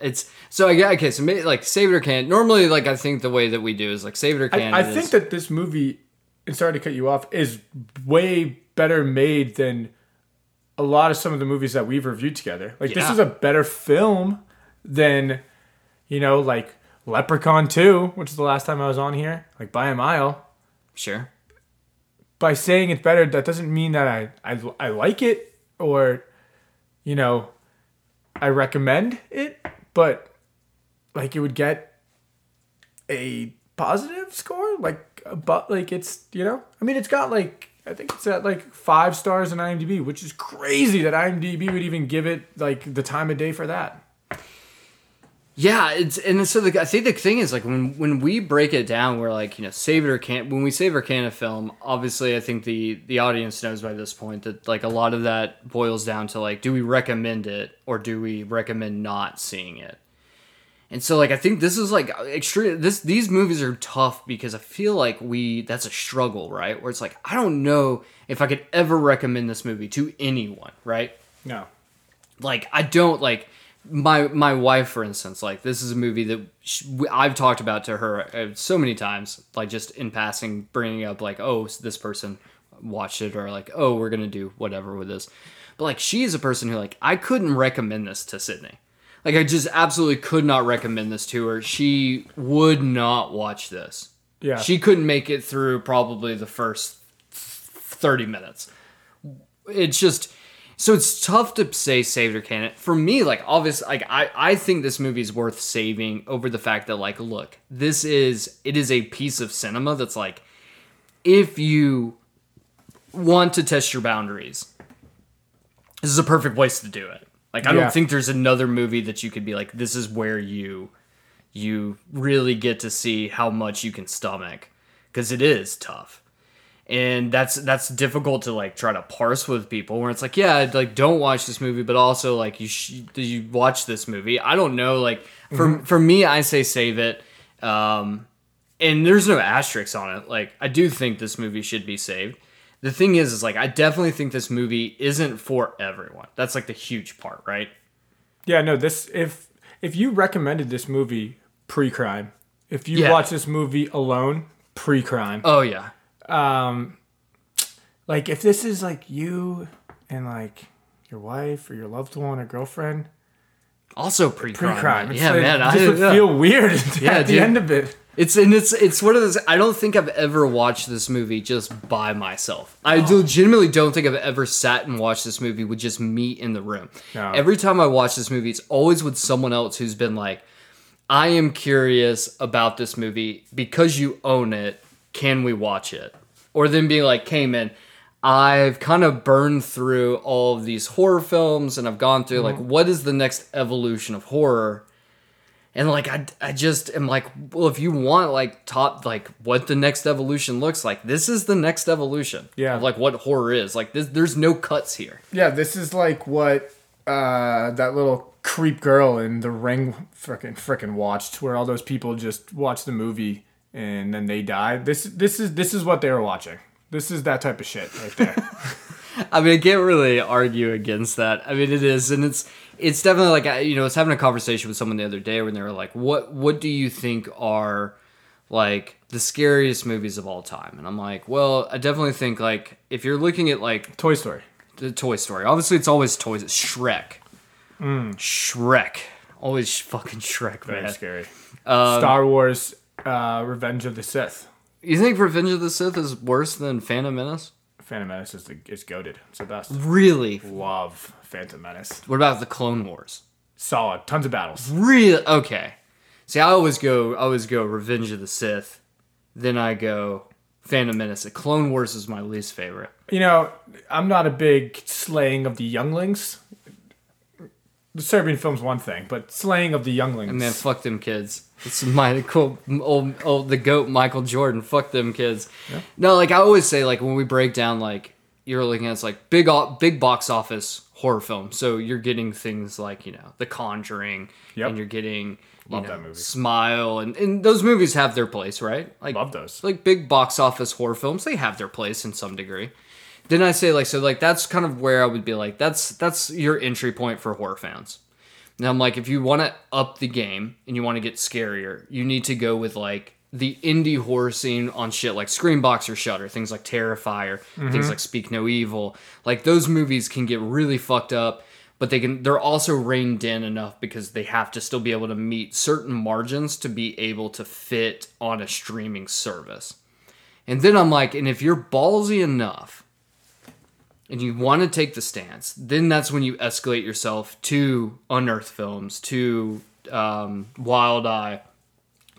It's so I yeah, okay. So maybe, like save it or can. Normally, like I think the way that we do is like save it or can. I, I think is- that this movie, and sorry to cut you off, is way better made than a lot of some of the movies that we've reviewed together. Like this is a better film than, you know, like Leprechaun 2, which is the last time I was on here, like by a mile. sure. By saying it's better, that doesn't mean that I, I, I like it or, you know, I recommend it, but like it would get a positive score like but like it's you know i mean it's got like i think it's at like five stars on imdb which is crazy that imdb would even give it like the time of day for that Yeah, it's and so the, I think the thing is like when when we break it down, we're like you know save it or can't. when we save or can a film. Obviously, I think the the audience knows by this point that like a lot of that boils down to like do we recommend it or do we recommend not seeing it. And so like I think this is like extreme. This these movies are tough because I feel like we that's a struggle, right? Where it's like I don't know if I could ever recommend this movie to anyone, right? no like I don't like my my wife for instance like this is a movie that sh I've talked about to her uh, so many times like just in passing bringing up like oh this person watched it or like oh we're gonna do whatever with this. But like she is a person who like I couldn't recommend this to Sydney. Like I just absolutely could not recommend this to her. She would not watch this. Yeah. She couldn't make it through probably the first 30 minutes. It's just so it's tough to say saved or can it. For me, like obviously like I, I think this movie is worth saving over the fact that like look, this is it is a piece of cinema that's like if you want to test your boundaries, this is a perfect place to do it. Like I Yeah. don't think there's another movie that you could be like, this is where you you really get to see how much you can stomach because it is tough and that's that's difficult to like try to parse with people where it's like yeah like don't watch this movie but also like you sh- you watch this movie? I don't know like for for me i say save it. Um and there's no asterisks on it. Like i do think this movie should be saved. The thing is is like i definitely think this movie isn't for everyone. That's like the huge part right? Yeah no this if if you recommended this movie pre-crime if you Yeah. watch this movie alone pre-crime oh yeah Um, like if this is like you and like your wife or your loved one or girlfriend also pre-crime, pre-crime. yeah like, man I, just would yeah. feel weird Yeah, at the dude. end of it. It's and it's it's one of those. I don't think I've ever watched this movie just by myself. I legitimately don't think I've ever sat and watched this movie with just me in the room. No. Every time I watch this movie, it's always with someone else who's been like, "I am curious about this movie because you own it. Can we watch it?" Or then being like, "Hey man, I've kind of burned through all of these horror films and I've gone through like what is the next evolution of horror." And like I, I just am like, well, if you want like top like what the next evolution looks like, this is the next evolution. Yeah. Of, like what horror is. Like this, there's no cuts here. Yeah, this is like what uh, that little creep girl in The Ring frickin' frickin' watched, where all those people just watched the movie and then they die. This this is this is what they were watching. This is that type of shit right there. I mean, I can't really argue against that. I mean, it is, and it's it's definitely like I- you know, I was having a conversation with someone the other day when they were like, "What what do you think are like the scariest movies of all time?" And I'm like, "Well, I definitely think like if you're looking at like Toy Story. the Toy Story, obviously it's always toys. It's Shrek, mm. Shrek, always fucking Shrek, Very man. scary. Um, Star Wars, uh, Revenge of the Sith. You think Revenge of the Sith is worse than Phantom Menace? Phantom Menace is the is goaded. It's the best. Really? Love Phantom Menace. What about the Clone Wars? Solid. Tons of battles. Really? Okay. See, I always go, I always go Revenge of the Sith, then I go Phantom Menace. The Clone Wars is my least favorite. You know, I'm not a big slaying of the younglings. The Serbian film's one thing, but slaying of the younglings. Man, fuck them kids. It's my cool old, old the goat Michael Jordan. Fuck them kids. No, like I always say, like when we break down, like you're looking at it's like big big box office horror film. So you're getting things like you know The Conjuring, Yep. and you're getting you Love know that movie. Smile, and and those movies have their place, right? Like Love those. like big box office horror films. They have their place in some degree. Then I say like so like that's kind of where I would be like that's that's your entry point for horror fans. Now I'm like, if you want to up the game and you want to get scarier, you need to go with like the indie horror scene on shit like Screambox or Shudder, things like Terrifier, things mm-hmm. like Speak No Evil. Like those movies can get really fucked up, but they can they're also reined in enough because they have to still be able to meet certain margins to be able to fit on a streaming service. And then I'm like, and if you're ballsy enough and you want to take the stance, then that's when you escalate yourself to Unearthed Films, to um, Wild Eye,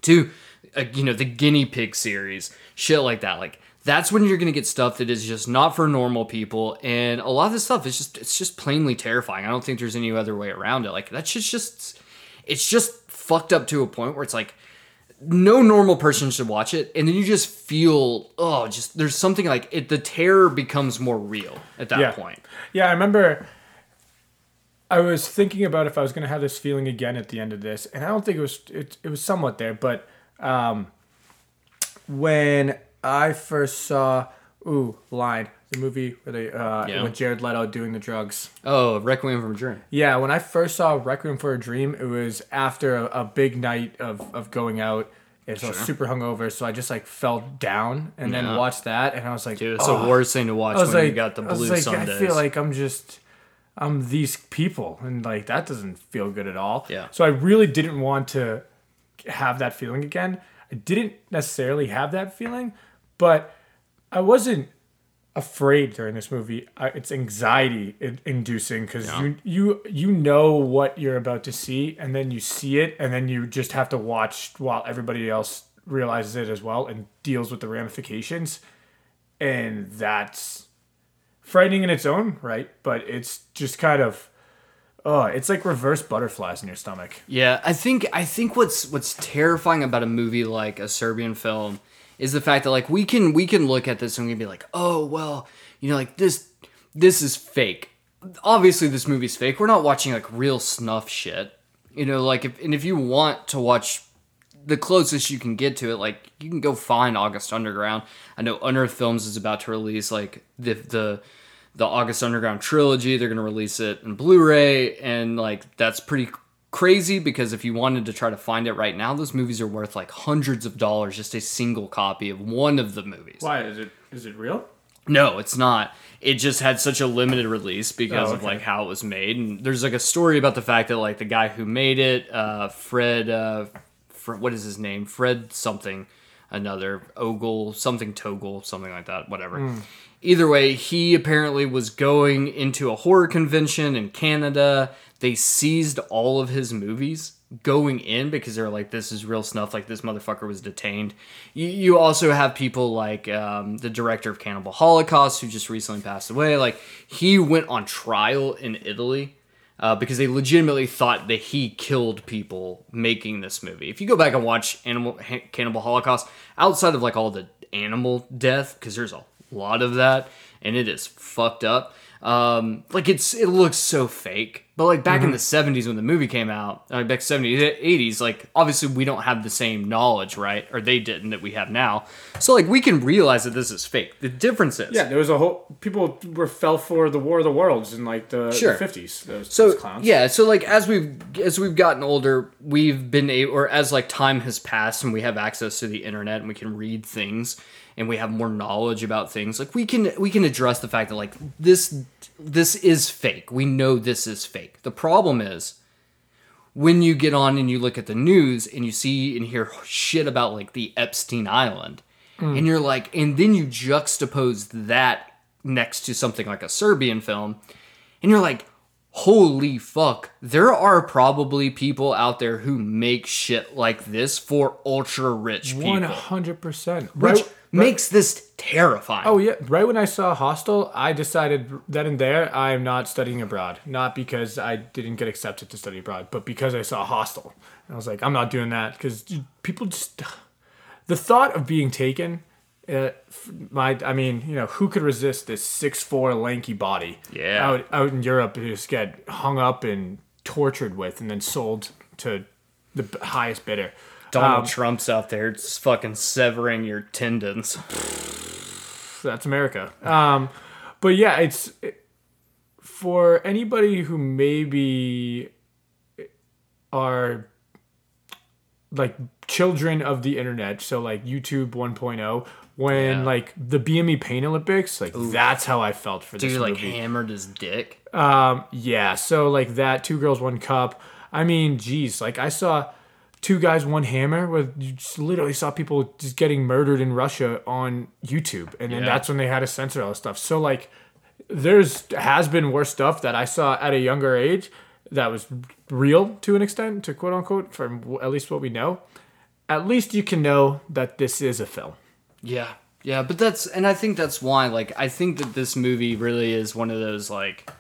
to uh, you know the Guinea Pig series, shit like that. Like that's when you're gonna get stuff that is just not for normal people, and a lot of this stuff is just it's just plainly terrifying. I don't think there's any other way around it. Like that shit's just it's just fucked up to a point where it's like no normal person should watch it and then you just feel oh just there's something like it the terror becomes more real at that Yeah. point Yeah, I remember I was thinking about if I was going to have this feeling again at the end of this, and I don't think it was it, it was somewhat there, but um, when I first saw ooh line the movie where they uh, Yeah. with Jared Leto doing the drugs. oh requiem from a dream Yeah, when I first saw Requiem for a Dream, it was after a, a big night of, of going out. And so I was super hungover, so I just like fell down and then watched that, and I was like, dude it's "Oh." the worst thing to watch when like, you got the I was blue like, Sundays I feel like I'm just, I'm these people, and like that doesn't feel good at all. Yeah. So I really didn't want to have that feeling again. I didn't necessarily have that feeling, but I wasn't afraid during this movie. It's anxiety inducing because you you you know what you're about to see, and then you see it, and then you just have to watch while everybody else realizes it as well and deals with the ramifications, and that's frightening in its own right. But it's just kind of. Oh, it's like reverse butterflies in your stomach. Yeah, I think I think what's what's terrifying about a movie like a Serbian film is the fact that like we can we can look at this and we can be like, oh well, you know, like this this is fake. Obviously, this movie's fake. We're not watching like real snuff shit. You know, like if and if you want to watch the closest you can get to it, like you can go find August Underground. I know Unearthed Films is about to release like the the the August Underground trilogy. They're gonna release it in Blu-ray, and like that's pretty crazy because if you wanted to try to find it right now, those movies are worth like hundreds of dollars just a single copy of one of the movies. Why is it? Is it real? No, it's not. It just had such a limited release because Oh, of like how it was made. And there's like a story about the fact that like the guy who made it, uh, Fred, uh, what is his name? Fred something, another Ogle something Toggle something like that. Whatever. Hmm. Either way, he apparently was going into a horror convention in Canada. They seized all of his movies going in because they were like, this is real snuff. Like, this motherfucker was detained. You, you also have people like um, the director of Cannibal Holocaust, who just recently passed away. Like, he went on trial in Italy uh, because they legitimately thought that he killed people making this movie. If you go back and watch Animal Cannibal Holocaust, outside of like all the animal death, because there's a lot of that, and it is fucked up. Um, like it's it looks so fake. But like back in the '70s when the movie came out, uh, back '70s, '80s, like obviously we don't have the same knowledge, right? Or they didn't that we have now. So like we can realize that this is fake. The difference is, Yeah, there was a whole people were fell for the War of the Worlds in like the Sure. fifties. Those, so those clowns. yeah so like as we've as we've gotten older we've been able or as like time has passed and we have access to the internet and we can read things and we have more knowledge about things like we can we can address the fact that like this this is fake we know this is fake the problem is when you get on and you look at the news and you see and hear shit about like the Epstein Island, hmm. and you're like, and then you juxtapose that next to something like a Serbian film, and you're like, holy fuck, there are probably people out there who make shit like this for ultra rich people, one hundred percent. which Right. Makes this terrifying. Oh yeah, right when I saw Hostel, I decided then and there I am not studying abroad. Not because I didn't get accepted to study abroad, but because I saw Hostel. And I was like, I'm not doing that because people just the thought of being taken. Uh, my, I mean, you know, who could resist this six four lanky body? Yeah. Out out in Europe, you just get hung up and tortured with, and then sold to the highest bidder. Donald Um, Trump's out there just fucking severing your tendons. that's America. Um, but yeah, it's for anybody who maybe are like children of the internet, so like YouTube 1.0. When Yeah. like the BME Pain Olympics, like that's how I felt for this Dude, like hammered his dick. Um, yeah, so like that, two girls, one cup. I mean, geez, like I saw two guys, one hammer, where you just literally saw people just getting murdered in Russia on YouTube, and then Yeah. that's when they had to censor all this stuff. So like, there's has been worse stuff that I saw at a younger age that was real to an extent, to quote unquote, from at least what we know. At least you can know that this is a film. Yeah. Yeah, but that's and I think that's why like I think that this movie really is one of those like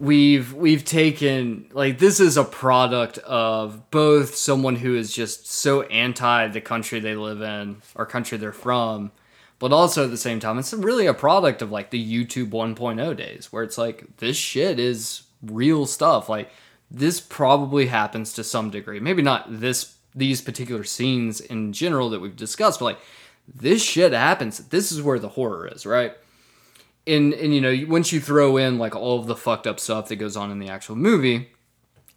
we've we've taken like this is a product of both someone who is just so anti the country they live in or country they're from but also at the same time it's really a product of like the YouTube 1.0 days where it's like this shit is real stuff. Like this probably happens to some degree. Maybe not this these particular scenes in general that we've discussed but like this shit happens. This is where the horror is right and and you know once you throw in like all of the fucked up stuff that goes on in the actual movie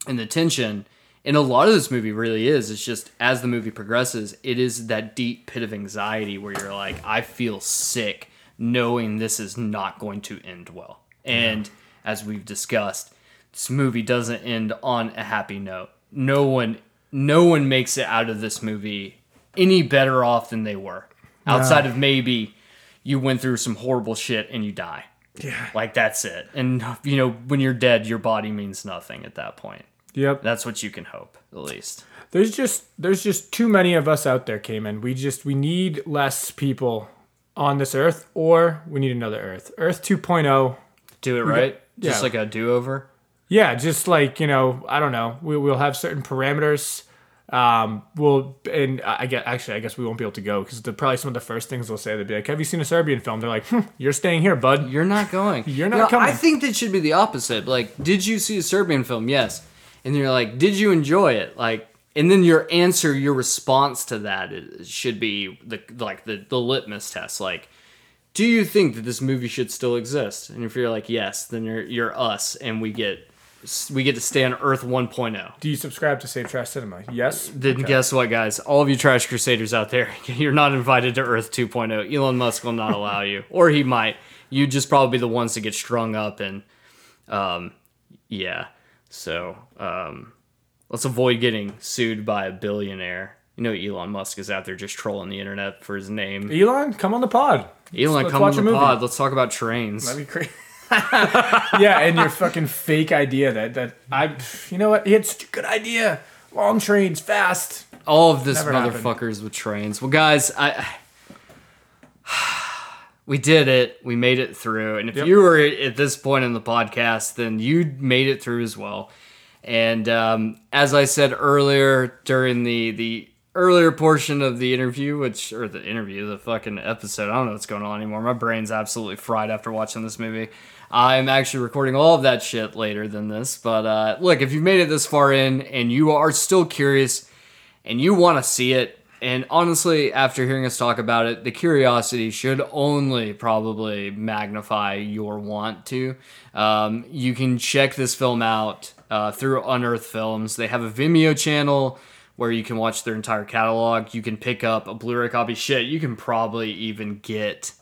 and the tension and a lot of this movie really is it's just as the movie progresses it is that deep pit of anxiety where you're like i feel sick knowing this is not going to end well. And as we've discussed this movie doesn't end on a happy note. No one no one makes it out of this movie any better off than they were. Outside of maybe you went through some horrible shit and you die Yeah. like that's it and you know when you're dead your body means nothing at that point Yep. that's what you can hope at least There's just there's just too many of us out there, Cayman. We just we need less people on this earth, or we need another Earth. Earth 2.0. do it right just yeah. like a do-over Yeah, just like you know, I don't know. We we'll have certain parameters. Um, we'll and I guess actually I guess we won't be able to go because probably some of the first things they'll say they'll be like, "Have you seen a Serbian film?" They're like, hmm, "You're staying here, bud." you're not going. You're not know, coming. i think that should be the opposite. Like did you see a serbian film? Yes. And you're like did you enjoy it? Like and then your answer your response to that is, should be the like the, the litmus test. Like do you think that this movie should still exist? And if you're like yes then you're you're us and we get we get to stay on earth 1.0 Do you subscribe to Save Trash Cinema? Yes. Then guess what, guys? All of you trash crusaders out there, you're not invited to Earth 2.0. Elon Musk will not allow you, or he might. You'd just probably be the ones to get strung up and, um, yeah. So um, let's avoid getting sued by a billionaire. You know, Elon Musk is out there just trolling the internet for his name. Elon, come on the pod. Elon, let's come on the pod. Let's talk about trains. That'd be great. yeah, and your fucking fake idea that that I, you know what? He had such a good idea. Long trains, fast. all of this Never happened. motherfuckers with trains. Well, guys, I We did it. We made it through. And if you were at this point in the podcast, then you made it through as well. And um, as I said earlier during the the earlier portion of the interview, which or the interview, the fucking episode, I don't know what's going on anymore. My brain's absolutely fried after watching this movie. I'm actually recording all of that shit later than this. But uh, look, if you've made it this far in and you are still curious and you want to see it, and honestly, after hearing us talk about it, the curiosity should only probably magnify your want to. Um, you can check this film out uh, through Unearthed Films. They have a Vimeo channel where you can watch their entire catalog. You can pick up a Blu ray copy. Shit, you can probably even get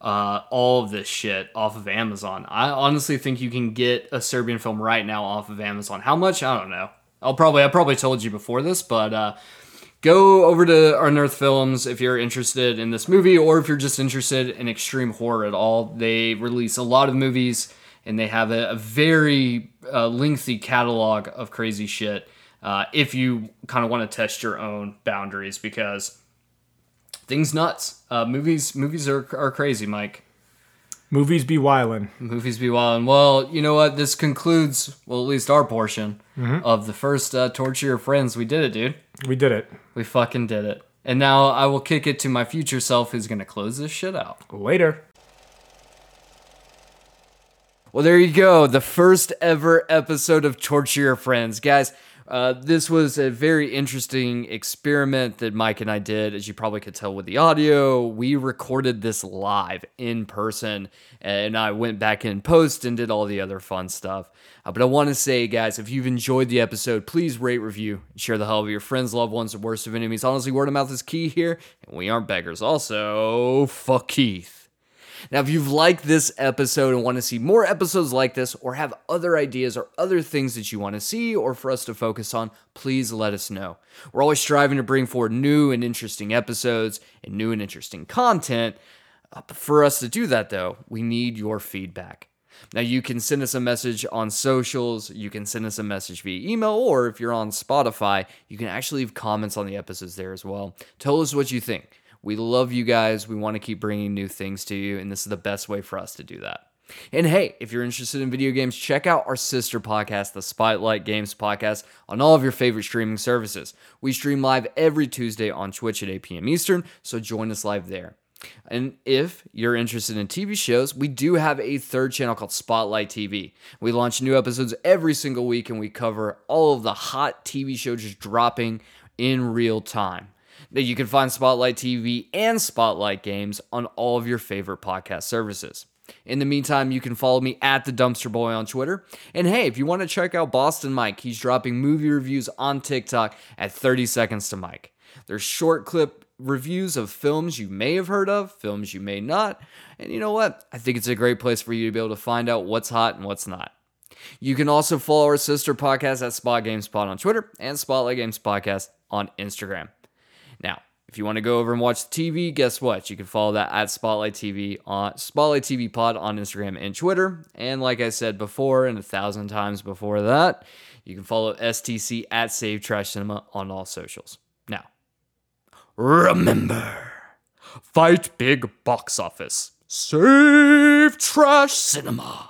uh, all of this shit off of Amazon. I honestly think you can get a Serbian film right now off of Amazon. How much? I don't know. I'll probably I probably told you before this, but uh, go over to Unearthed Films if you're interested in this movie or if you're just interested in extreme horror at all. They release a lot of movies and they have a, a very uh, lengthy catalog of crazy shit. Uh, if you kind of want to test your own boundaries, because things nuts. Uh, movies movies are, are crazy, Mike. Movies be wildin'. Movies be wild. Well, you know what? This concludes, well, at least our portion of the first uh, Torture Your Friends. We did it, dude. We did it. We fucking did it. And now I will kick it to my future self who's going to close this shit out. Later. Well, there you go. The first ever episode of Torture Your Friends. Guys, uh, this was a very interesting experiment that Mike and I did. As you probably could tell with the audio, we recorded this live in person, and I went back in post and did all the other fun stuff. Uh, but I want to say, guys, if you've enjoyed the episode, please rate, review, share the hell of your friends, loved ones, and worst of enemies. Honestly, word of mouth is key here, and we aren't beggars. Also, fuck Keith. Now, if you've liked this episode and want to see more episodes like this, or have other ideas or other things that you want to see or for us to focus on, please let us know. We're always striving to bring forward new and interesting episodes and new and interesting content. Uh, for us to do that, though, we need your feedback. Now, you can send us a message on socials, you can send us a message via email, or if you're on Spotify, you can actually leave comments on the episodes there as well. Tell us what you think. We love you guys. We want to keep bringing new things to you, and this is the best way for us to do that. And hey, if you're interested in video games, check out our sister podcast, the Spotlight Games Podcast, on all of your favorite streaming services. We stream live every Tuesday on Twitch at 8 p.m. Eastern, so join us live there. And if you're interested in TV shows, we do have a third channel called Spotlight TV. We launch new episodes every single week and we cover all of the hot TV shows just dropping in real time that you can find Spotlight TV and Spotlight Games on all of your favorite podcast services. In the meantime, you can follow me at the Dumpster Boy on Twitter. And hey, if you want to check out Boston Mike, he's dropping movie reviews on TikTok at 30 seconds to Mike. There's short clip reviews of films you may have heard of, films you may not. And you know what? I think it's a great place for you to be able to find out what's hot and what's not. You can also follow our sister podcast at Spot Game Spot on Twitter and Spotlight Games Podcast on Instagram. Now, if you want to go over and watch the TV, guess what? You can follow that at Spotlight TV on Spotlight TV Pod on Instagram and Twitter. And like I said before, and a thousand times before that, you can follow STC at Save Trash Cinema on all socials. Now, remember, fight big box office, save trash cinema.